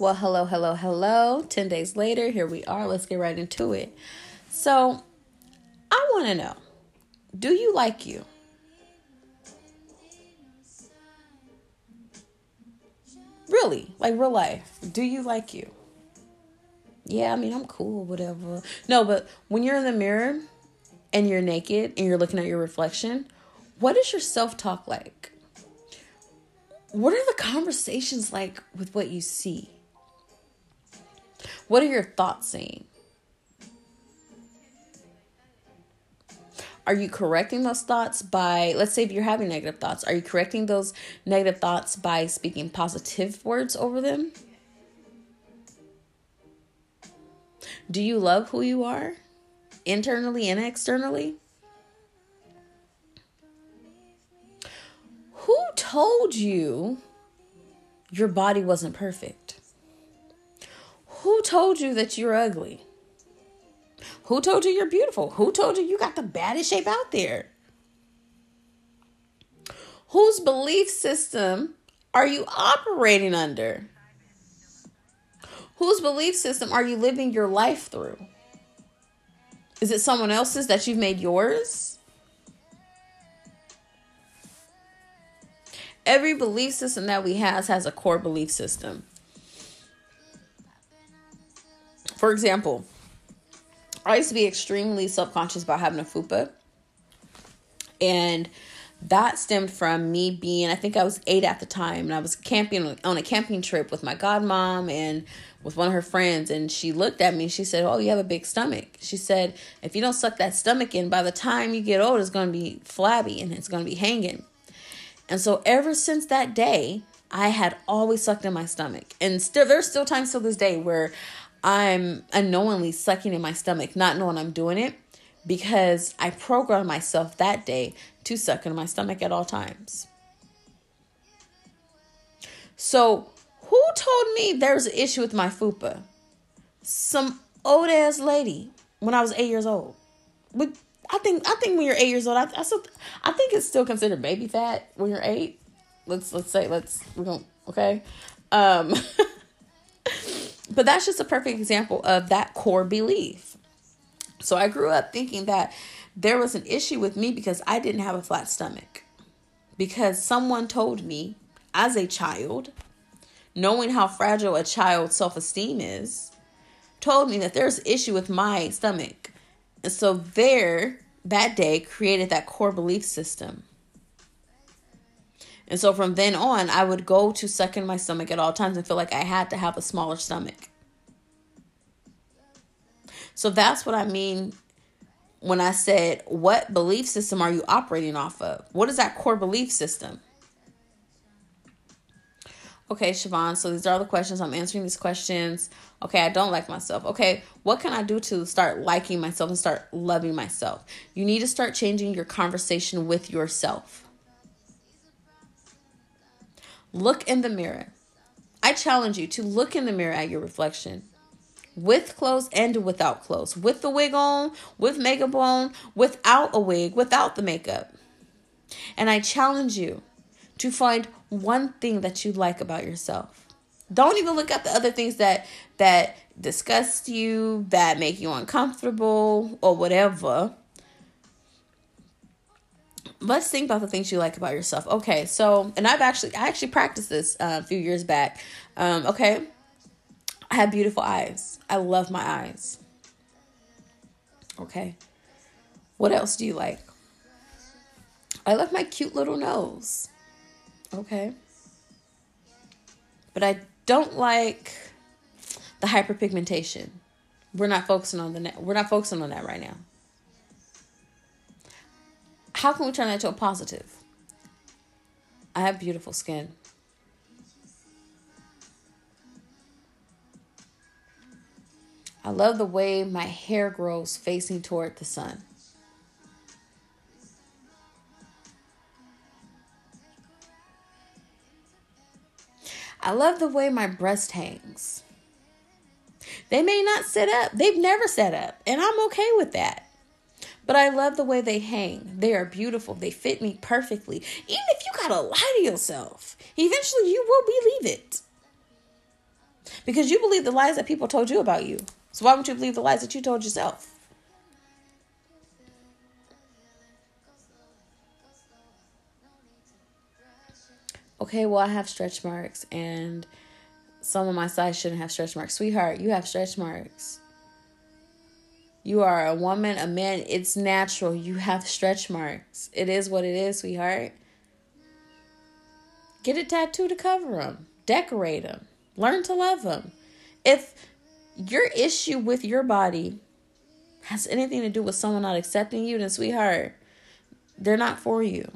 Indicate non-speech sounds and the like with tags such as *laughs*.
Well, hello, hello, hello. 10 days later, here we are. Let's get right into it. So, I want to know do you like you? Really, like real life. Do you like you? Yeah, I mean, I'm cool, whatever. No, but when you're in the mirror and you're naked and you're looking at your reflection, what is your self talk like? What are the conversations like with what you see? What are your thoughts saying? Are you correcting those thoughts by, let's say if you're having negative thoughts, are you correcting those negative thoughts by speaking positive words over them? Do you love who you are internally and externally? Who told you your body wasn't perfect? Told you that you're ugly? Who told you you're beautiful? Who told you you got the baddest shape out there? Whose belief system are you operating under? Whose belief system are you living your life through? Is it someone else's that you've made yours? Every belief system that we have has a core belief system. For example, I used to be extremely subconscious about having a fupa. And that stemmed from me being, I think I was eight at the time, and I was camping on a camping trip with my godmom and with one of her friends. And she looked at me and she said, Oh, you have a big stomach. She said, If you don't suck that stomach in, by the time you get old, it's going to be flabby and it's going to be hanging. And so ever since that day, I had always sucked in my stomach. And still, there's still times till this day where I'm unknowingly sucking in my stomach, not knowing I'm doing it because I programmed myself that day to suck in my stomach at all times. So, who told me there's an issue with my fupa? Some old ass lady when I was eight years old. But I think I think when you're eight years old, I I, still, I think it's still considered baby fat when you're eight. Let's let's say let's going okay. Um, *laughs* but that's just a perfect example of that core belief. So I grew up thinking that there was an issue with me because I didn't have a flat stomach. Because someone told me as a child, knowing how fragile a child's self esteem is, told me that there's an issue with my stomach. And so there, that day, created that core belief system. And so from then on, I would go to suck in my stomach at all times and feel like I had to have a smaller stomach. So that's what I mean when I said, What belief system are you operating off of? What is that core belief system? Okay, Siobhan, so these are all the questions. I'm answering these questions. Okay, I don't like myself. Okay, what can I do to start liking myself and start loving myself? You need to start changing your conversation with yourself. Look in the mirror. I challenge you to look in the mirror at your reflection with clothes and without clothes, with the wig on, with makeup on, without a wig, without the makeup. And I challenge you to find one thing that you like about yourself. Don't even look at the other things that that disgust you, that make you uncomfortable or whatever. Let's think about the things you like about yourself. Okay, so and I've actually I actually practiced this uh, a few years back. Um, okay, I have beautiful eyes. I love my eyes. Okay. What else do you like? I love my cute little nose. Okay. But I don't like the hyperpigmentation. We're not focusing on the we're not focusing on that right now. How can we turn that to a positive? I have beautiful skin. I love the way my hair grows facing toward the sun. I love the way my breast hangs. They may not sit up, they've never sat up, and I'm okay with that. But I love the way they hang. They are beautiful. They fit me perfectly. Even if you gotta lie to yourself, eventually you will believe it. Because you believe the lies that people told you about you. So why would you believe the lies that you told yourself? Okay, well, I have stretch marks and some of my size shouldn't have stretch marks. Sweetheart, you have stretch marks. You are a woman, a man. It's natural. You have stretch marks. It is what it is, sweetheart. Get a tattoo to cover them, decorate them, learn to love them. If your issue with your body has anything to do with someone not accepting you, then, sweetheart, they're not for you.